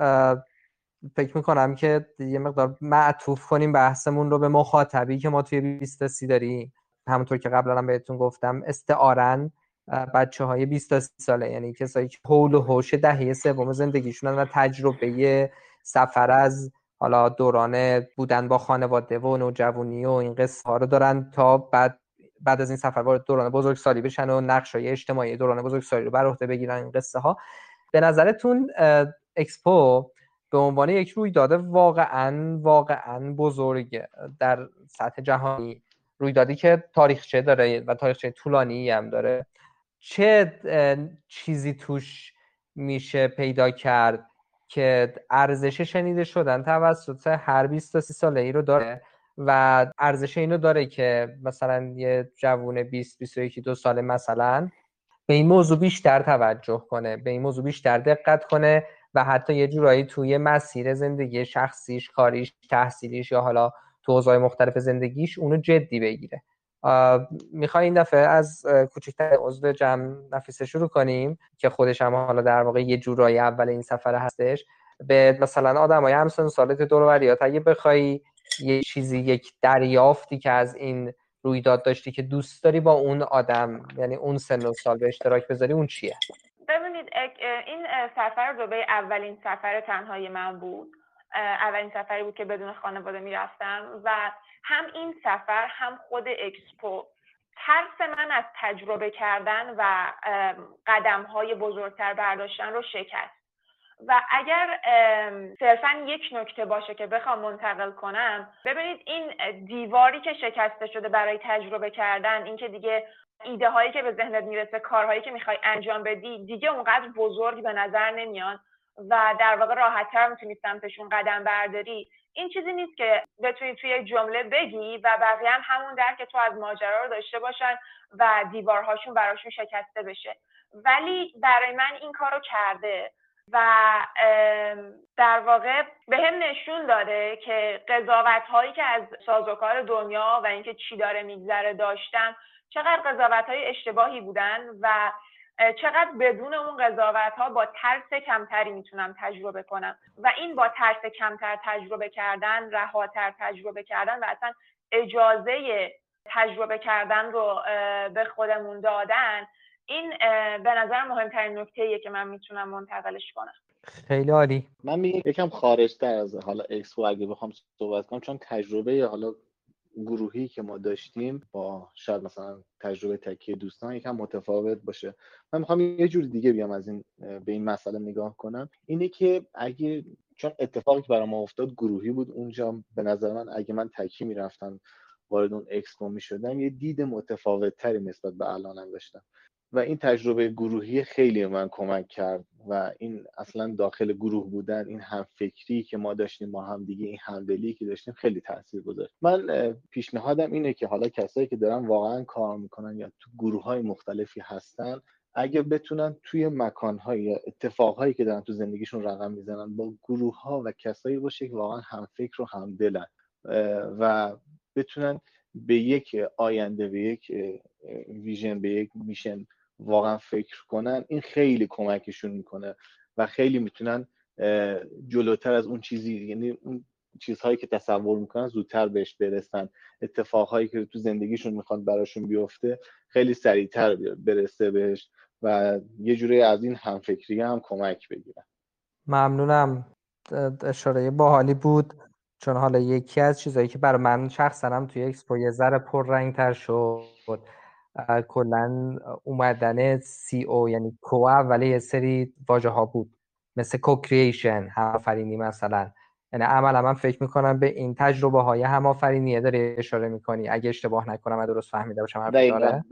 فکر می‌کنم که یه مقدار معطوف کنیم بحثمون رو به مخاطبی که ما توی 20 سی داریم. همونطور که قبلا هم بهتون گفتم استعارن. بچه های 20 تا 30 ساله. یعنی کسایی که حول و حوش دهه سوم زندگیشون و تجربه سفر از حالا دوران بودن با خانواده و نوجوانی و این قصه ها رو دارن تا بعد بعد از این سفر وارد دوران بزرگسالی بشن و نقش های اجتماعی دوران بزرگسالی رو بر عهده بگیرن این قصه ها به نظرتون اکسپو به عنوان یک رویداد واقعا واقعا بزرگ در سطح جهانی رویدادی که تاریخچه داره و تاریخچه طولانی هم داره. چه چیزی توش میشه پیدا کرد که ارزش شنیده شدن توسط هر 20 تا 30 ساله ای رو داره و ارزش اینو داره که مثلا یه جوون 20 21 دو ساله مثلا به این موضوع بیشتر توجه کنه به این موضوع بیشتر دقت کنه و حتی یه جورایی توی مسیر زندگی شخصیش کاریش تحصیلیش یا حالا تو حوزه‌های مختلف زندگیش اونو جدی بگیره. می‌خوای این دفعه از کوچکتر عضو جمع نفیسه شروع کنیم که خودش هم حالا در واقع یه جورایی اول این سفر هستش به مثلا آدم های همسن سالت دور اگه بخوای یه چیزی یک دریافتی که از این رویداد داشتی که دوست داری با اون آدم یعنی اون سن و سال به اشتراک بذاری اون چیه؟ ببینید این سفر دبی اولین سفر تنهایی من بود. اولین سفری بود که بدون خانواده می‌رفتم و هم این سفر هم خود اکسپو. ترس من از تجربه کردن و قدم های بزرگتر برداشتن رو شکست. و اگر صرفا یک نکته باشه که بخوام منتقل کنم ببینید این دیواری که شکسته شده برای تجربه کردن اینکه دیگه ایده هایی که به ذهنت می‌رسه کارهایی که می‌خوای انجام بدی دیگه اونقدر بزرگ به نظر نمیان و در واقع راحتتر می‌تونی سمتشون قدم برداری. این چیزی نیست که بتونی توی یک جمله بگی و بقیه هم همون درک تو از ماجرا رو داشته باشن و دیوارهاشون براشون شکسته بشه. ولی برای من این کارو کرده و در واقع به هم نشون داده که قضاوت هایی که از سازوکار دنیا و اینکه چی داره میگذره داشتم چقدر قضاوت های اشتباهی بودن و چقدر بدون اون قضاوت ها با ترس کمتری می‌تونم تجربه کنم. و این با ترس کمتر تجربه کردن رهاتر تجربه کردن و اصلا اجازه تجربه کردن رو به خودمون دادن این به نظر مهمترین نکته که من می‌تونم منتقلش کنم. خیلی عالی. من میگم یکم خارج تر از حالا اکسپو اگه بخوام صحبت کنم چون تجربه حالا گروهی که ما داشتیم با شاید مثلا تجربه تکی دوستان یکم متفاوت باشه. من می‌خوام یه جور دیگه بیام از این به این مسئله نگاه کنم. اینه که اگه چون اتفاقی که برای ما افتاد گروهی بود اونجا به نظر من اگه من تکی می‌رفتم وارد اون اکسپو می‌شدم یه دید متفاوت تری نسبت به الانم داشتم. و این تجربه گروهی خیلی من کمک کرد و این اصلا داخل گروه بودن این همفکری که ما داشتیم ما هم دیگه این همدلی که داشتیم خیلی تاثیر گذاشت. من پیشنهادم اینه که حالا کسایی که دارن واقعا کار می‌کنن یا تو گروه های مختلفی هستن اگه بتونن توی مکانهای یا اتفاقهایی که دارن تو زندگیشون رقم می‌زنن با گروه ها و کسایی باشه که واقعا همفکر و همدلن و بتونن به یک آینده به یک ویژن به یک میشن واقعا فکر کنن این خیلی کمکشون می‌کنه و خیلی می‌تونن جلوتر از اون چیزی یعنی اون چیزهایی که تصور می‌کنن زودتر بهش برسن. اتفاقهایی که تو زندگیشون می‌خوان براشون بیفته خیلی سریعتر برسه بهش و یه جوری از این همفکری هم کمک بگیرن. ممنونم. اشاره باحالی بود. چون حالا یکی از چیزهایی که برای من شخصا هم توی اکسپو یه ذره پر تر شد کلا اومدن سی او یعنی کو اولی یه سری واژه ها بود. مثل کو کریشن همافرینی مثلا. یعنی عملا من فکر می‌کنم به این تجربه های همافرینی داره اشاره می‌کنی. اگه اشتباه نکنم و درست فهمیده باشم بله،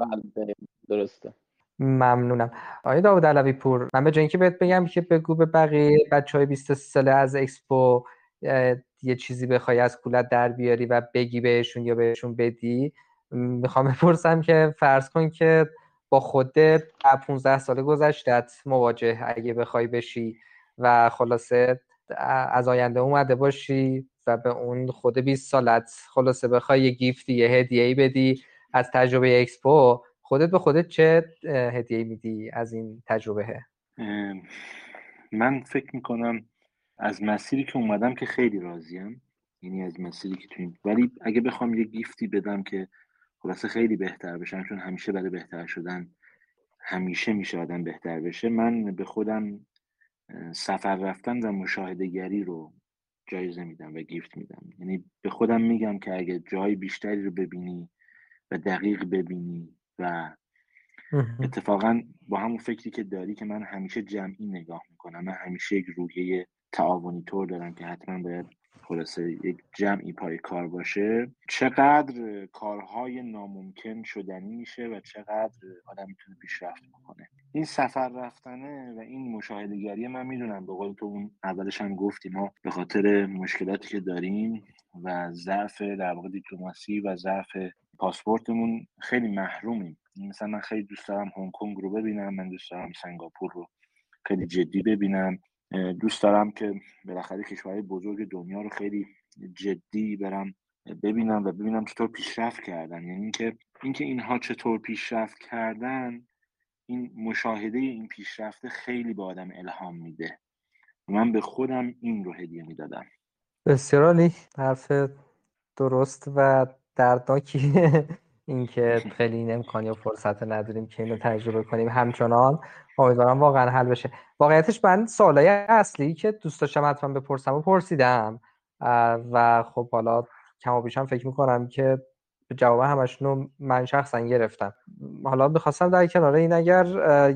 درسته. ممنونم. آقای داود علوی پور من به جای اینکه بهت بگم که بگو به بقیه بچه های 20 ساله از اکسپو یه چیزی بخوای از کولت در بیاری و بگی بهشون یا بهشون بدی می‌خوام بپرسم که فرض کن که با خودت 15 سال گذشتت مواجه اگه بخوای بشی و خلاصه از آینده اومده باشی و به اون خود 20 سالت خلاصه بخوای یه گیفتی یه هدیه ای بدی از تجربه اکسپو خودت به خودت چه هدیه میدی از این تجربه؟ من فکر می‌کنم از مسیری که اومدم که خیلی راضیم. یعنی از مسیری که تو ولی اگه بخوام یه گیفتی بدم که خلاصه خیلی بهتر بشم چون همیشه برای بهتر شدن همیشه میشه آدم بهتر بشه. من به خودم سفر رفتن و مشاهده گری رو جایزه میدم و گیفت میدم. یعنی به خودم میگم که اگه جای بیشتری رو ببینی و دقیق ببینی و اتفاقا با همون فکری که داری که من همیشه جمعی نگاه می‌کنم. من همیشه یک روحیه تعاونی طور دارم که حتما باید خلاصه یک جمعی پای کار باشه. چقدر کارهای ناممکن شدنی میشه و چقدر آدم می‌تونه پیشرفت بکنه. این سفر رفتنه و این مشاهدهگری من می‌دونم. به قول تو اون اولش هم گفتی ما به خاطر مشکلاتی که داریم و ضعف در واقع دیپلماسی و ضعف پاسپورتمون خیلی محرومیم. مثلا من خیلی دوست دارم هنگ کنگ رو ببینم من دوست دارم سنگاپور رو خیلی جدی ببینم. دوست دارم که بالاخره کشورهای بزرگ دنیا رو خیلی جدی برم ببینم و ببینم چطور پیشرفت کردن. یعنی اینکه اینکه اینها چطور پیشرفت کردن این مشاهده این پیشرفته خیلی به آدم الهام میده. من به خودم این رو هدیه می‌دادم. بسیار حرف درست و دردناکی. اینکه خیلی این امکانی و فرصت نداریم که اینو تجربه کنیم. همچنان امیدوارم واقعا حل بشه. واقعیتش من سوالای اصلی که دوست داشتم حتما بپرسم و پرسیدم و خب حالا کم و بیشم فکر می‌کنم که جواب همشون من شخصا گرفتم. حالا بخواستم در کنار این اگر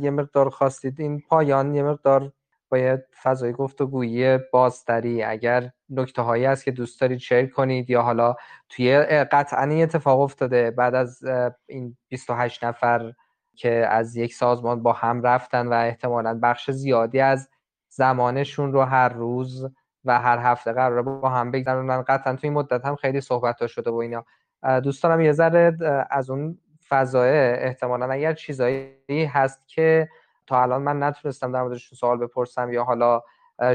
یه مقدار خواستید این پایان یه مقدار باید فضای گفتگویی بازتری اگر نکته هایی هست که دوست دارید شیر کنید یا حالا توی قطعا اتفاق افتاده بعد از این 28 نفر که از یک سازمان با هم رفتن و احتمالا بخش زیادی از زمانشون رو هر روز و هر هفته قرار با هم بگذرونن. قطعا توی این مدت هم خیلی صحبت ها شده و اینا. دوست دارم یه ذره از اون فضای احتمالا اگر چیزایی هست که تا الان من نتونستم در موردش سوال بپرسم یا حالا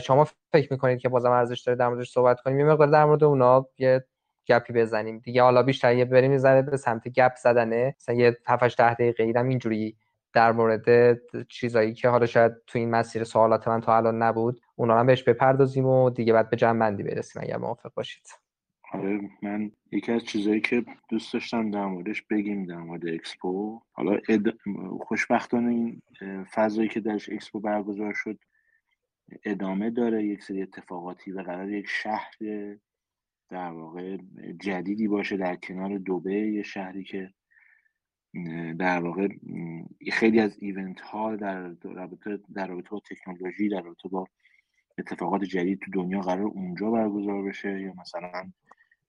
شما فکر می‌کنید که بازم ارزش داره در موردش صحبت کنیم؟ یه مقدار در مورد اونا یه گپی بزنیم. دیگه حالا بیشتر یه بریم یه به سمت گپ زدنه. مثلا یه 7 ده دقیقه ایرم اینجوری در مورد چیزایی که حالا شاید تو این مسیر سوالات من تا الان نبود اونا هم بهش بپردازیم و دیگه بعد به جمع بندی برسیم اگر موافق باشید. آره من یکی از چیزایی که دوست داشتم در موردش بگیم در مورد اکسپو. حالا اد... خوشبختانه این فضایی که درش اکسپو برگزار شد ادامه داره. یک سری اتفاقاتی و قراره یک شهر در واقع جدیدی باشه در کنار دبی یه شهری که در واقع خیلی از event ها در رابطه در رابطه با تکنولوژی در رابطه با اتفاقات جدید تو دنیا قرار اونجا برگزار بشه. یا مثلا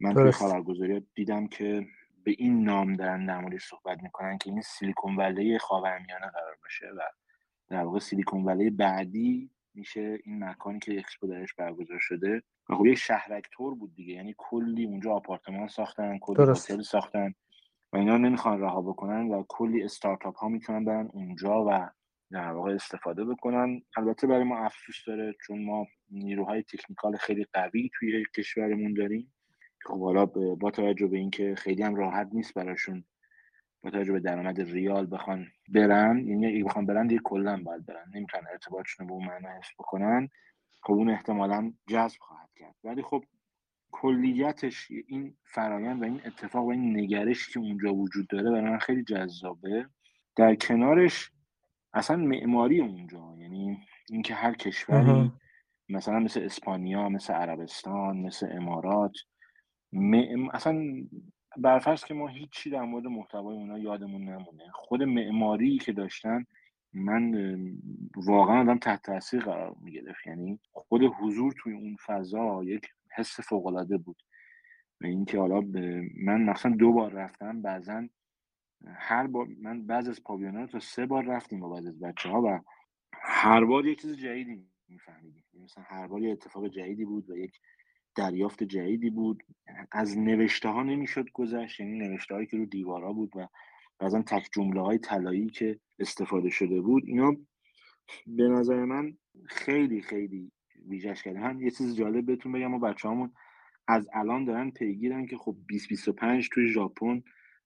من توی خبرگزاری دیدم که به این نام دارن در صحبت می‌کنن که این سیلیکون ولی خاورمیانه قرار باشه و در واقع سیلیکون ولی بعدی میشه این مکانی که اکسپو درش برگزار شده و خب یک شهرک تور بود دیگه یعنی کلی اونجا آپارتمان ساختن کلی هتل ساختن و اینا نمی‌خوان رها بکنن و کلی استارتاپ ها می‌تونن برن اونجا و در واقع استفاده بکنن. البته برای ما افسوس داره چون ما نیروهای تکنیکال خیلی قوی توی کشورمون داریم. خب حالا با توجه به اینکه خیلی هم راحت نیست براشون با توجه به درآمد ریال بخوان برن یعنی بخوان برن دیگه کلا باید برن نمی‌تونن ارتباطشون به اون معنا حفظ بکنن خب اون احتمالا جذب خواهد کرد. ولی خب کلیتش این فرایند و این اتفاق و این نگرشی که اونجا وجود داره برای من خیلی جذابه. در کنارش اصلا معماری اونجا یعنی اینکه هر کشوری مثلا مثل اسپانیا مثل عربستان مثل امارات اصلا برفرض که ما هیچی در مورد محتوای اونا یادمون نمونه. خود معماری که داشتن من واقعا آدم تحت تاثیر قرار می‌گرفت. یعنی خود حضور توی اون فضا یک حس فوق العاده بود. و اینکه حالا من مثلا دو بار رفتم بعضا هر بار من بعض از پاویونا رو تا سه بار رفتیم با بعض از بچه ها و هر بار یک چیز جدیدی میفهمیدیم. یعنی مثلا هر بار یه اتفاق جدیدی بود و یک دریافت جدیدی بود. از نوشته ها نمی‌شد گذشت یعنی نوشته هایی که رو دیوارا بود و بعضا تک جمله های طلایی که استفاده شده بود اینا به نظر من خیلی خیلی ویژش کرده هم یه چیز جالب بهتون بگم و بچه همون از الان دارن پیگیرن که خب 2025 توی ژاپن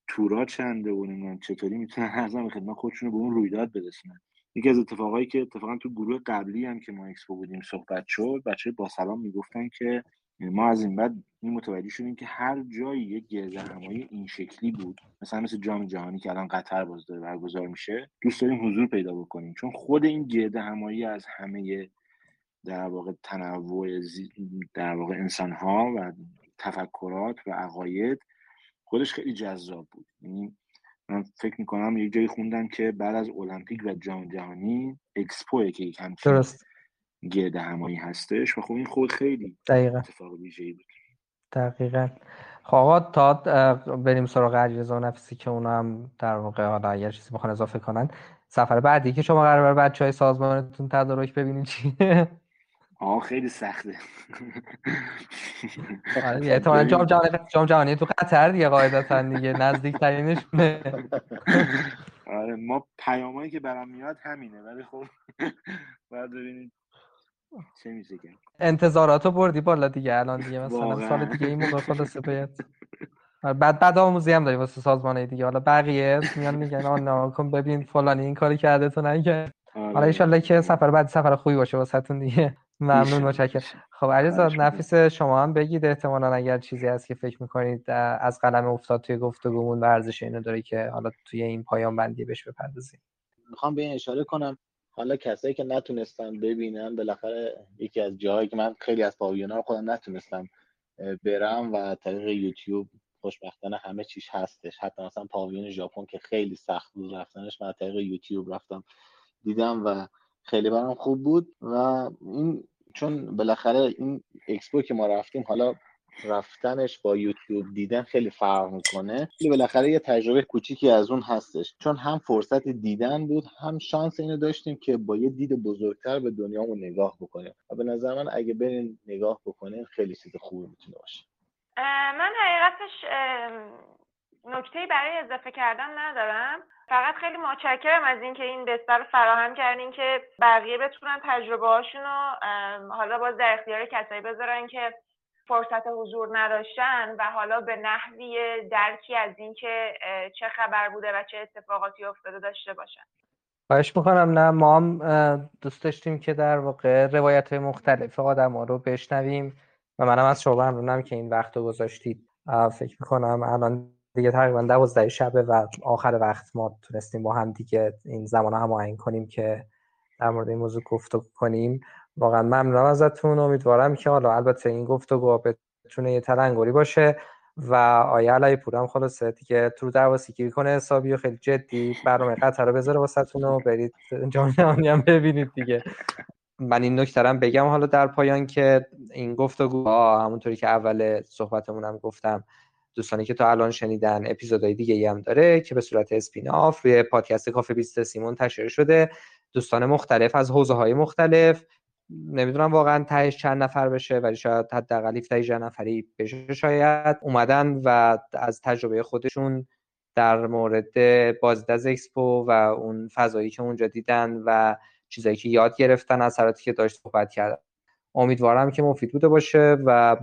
تورا چنده و نمی‌دونم چطوری می‌تونن ارزم خدمت خودشون به اون رویداد برسونن. یکی از اتفاقایی که اتفاقا تو گروه قبلی هم که ما اکسپو بودیم صحبت شد بچه با سلام می‌گفتن که ما از این بعد این متوجه شدیم که هر جایی یک گرد همایی این شکلی بود مثلا مثل جام جهانی که الان قطر باز داره برگزار میشه دوست داریم حضور پیدا بکنیم چون خود این گرد همایی از همه در واقع تنوع در واقع انسان ها و تفکرات و عقاید خودش خیلی جذاب بود یعنی من فکر می‌کنم یک جایی خوندم که بعد از المپیک و جام جهانی اکسپو که یک همچین. گرد همایی هستش و خب این خود خیلی دقیقا. اتفاق ویژه‌ای بود. دقیقا. خب آقا تا بریم سراغ علیرضا و نفسی که اونا هم در واقع حالا اگر چیزی بخوان اضافه کنن. سفر بعدی که شما قرار بر بچه های سازمانتون تدارک ببینید چیه؟ آه خیلی سخته. آره احتمالا جام جهانی جام جهانی تو قطر دیگه قاعدتا دیگه نزدیک ترینشونه آره ما پیامایی که برام میاد همینه ولی خب باید ببینید چه میشه کرد انتظاراتو بردی بالا دیگه الان دیگه مثلا واقعا. سال دیگه این موقع خلاصه باید آره، بعد بعد آموزی هم داری واسه سازمانه دیگه حالا بقیه میان میگن آن کن ببین فلانی این کاری کرده تو نکرد حالا آره. ایشالله که سفر بعد سفر خوبی باشه واسهتون دیگه ممنون متشکرم. خب خواهش می‌کنم. نفیس شما هم بگید احتمالا اگر چیزی هست که فکر می‌کنید از قلم افتاد توی گفتگومون و ارزش اینو داره که حالا توی این پایان بندی بهش بپردازیم می‌خوام به این اشاره کنم حالا کسایی که نتونستن ببینن بالاخره یکی از جاهایی که من خیلی از پاویونا رو خودم نتونستم برم و طریق یوتیوب خوشبختانه همه چیش هستش. حتی مثلا پاویون ژاپن که خیلی سخت بود رفتنش من طریق یوتیوب رفتم دیدم و خیلی برام خوب بود. و این چون بالاخره این اکسپو که ما رفتیم حالا رفتنش با یوتیوب دیدن خیلی فرق می‌کنه. ولی بالاخره یه تجربه کوچیکی از اون هستش. چون هم فرصت دیدن بود هم شانس اینو داشتیم که با یه دید بزرگتر به دنیامون نگاه بکنیم. و به نظر من اگه برین نگاه بکنین خیلی چیز خوبی می‌تونه باشه. من حقیقتش نکته برای اضافه کردن ندارم. فقط خیلی متشکرم از اینکه این بستر رو فراهم کردین که بقیه بتونن تجربه هاشون رو حالا باز در اختیار کسایی بذارن که فرصت حضور نداشتن و حالا به نحوی درکی از اینکه چه خبر بوده و چه اتفاقاتی افتاده داشته باشن. خواهش می‌کنم. نه ما هم دوست داشتیم که در واقع روایت های مختلف آدم ها رو بشنویم و منم از شما ممنونم که این وقت رو گذاشتید. فکر می‌کنم الان دیگه تقریبا دوازده شبه و آخر وقت ما تونستیم با هم دیگه این زمان رو کنیم که در مورد این موضوع گفتگو کنیم. واقعا ممنونم ازتون. امیدوارم که حالا البته این گفتگو بتونه یه تلنگری باشه و آیا علای پورم خلاصه دیگه تو درواسی گیری کنه حسابی و خیلی جدی برنامه قطر رو بذاره واسهتون و برید جام جهانی هم ببینید دیگه. من این نکته رو هم بگم حالا در پایان که این گفتگو همونطوری که اول صحبتمون هم گفتم دوستانی که تا الان شنیدن اپیزودهای دیگه ای هم داره که به صورت spin-off روی پادکست کافه 20 منتشر شده. دوستان مختلف از حوزه های مختلف نمی‌دونم واقعا تهش چند نفر بشه ولی شاید حداقل 17 نفری بشه. شاید اومدن و از تجربه خودشون در مورد بازدید از اکسپو و اون فضایی که اونجا دیدن و چیزایی که یاد گرفتن اثراتی که داشت صحبت کردن. امیدوارم که مفید بوده باشه و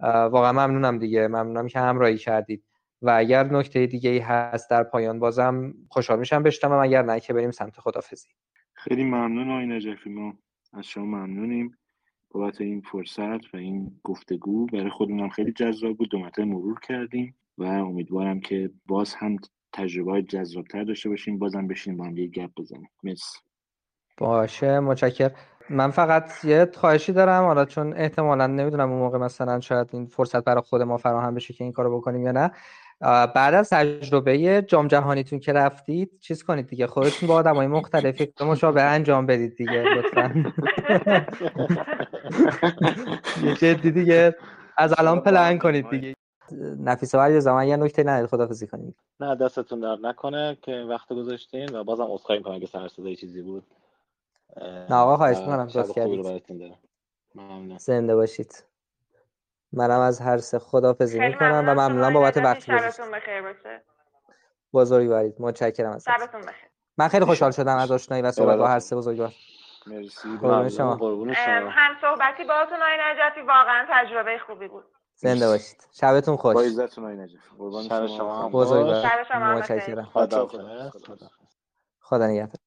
واقعا ممنونم دیگه. ممنونم که همراهی کردید. و اگر نکته دیگه ای هست در پایان بازم خوشحال میشم بشنوم اگر نه که بریم سمت خدافزی. خیلی ممنون آقای نجفی. ما از شما ممنونیم بابت این فرصت و این گفتگو. برای خودمونم خیلی جذاب بود. دو مرتبه مرور کردیم و امیدوارم که باز هم تجربه های جذابتر داشته باشیم. بازم بشین با هم یه گپ بزنیم. مرسی. باشه متشکر من فقط یه خواهشی دارم. حالا چون احتمالا نمی‌دونم اون موقع مثلا شاید این فرصت برای خود ما فراهم بشه که این کارو بکنیم یا نه. بعد از تجربه جام جهانیتون که رفتید چیز کنید دیگه خودتون با آدمای مختلفی مشابه انجام بدید دیگه لطفا. یه جدی دیگه از الان پلن کنید دیگه. نفیسه ولی زمان یه نکته ندید خدافظی کنید. نه دستتون در نکنه که وقت گذاشتین و بازم عذرخواهی می‌کنم اگه سر صدای چیزی بود. نه آقا خواهش می‌کنم کردید. زنده باشید. منم از هر سه خدافظی می‌کنم و ممنونم بابت وقتی شبتون بخیر باشه. بزرگوارید. متشکرم ازت. شبتون بخیر. من خیلی خوشحال شدم از آشنایی و صحبت با هر سه بزرگوار. مرسی. قربون شما. هم صحبتی باهاتون آقای نجفی واقعا تجربه خوبی بود. زنده باشید. شبتون خوش. با عزتون آقای نجفی. قربان شما. بزرگوار. شب شما متشکرم. خدا خدا نگهدار.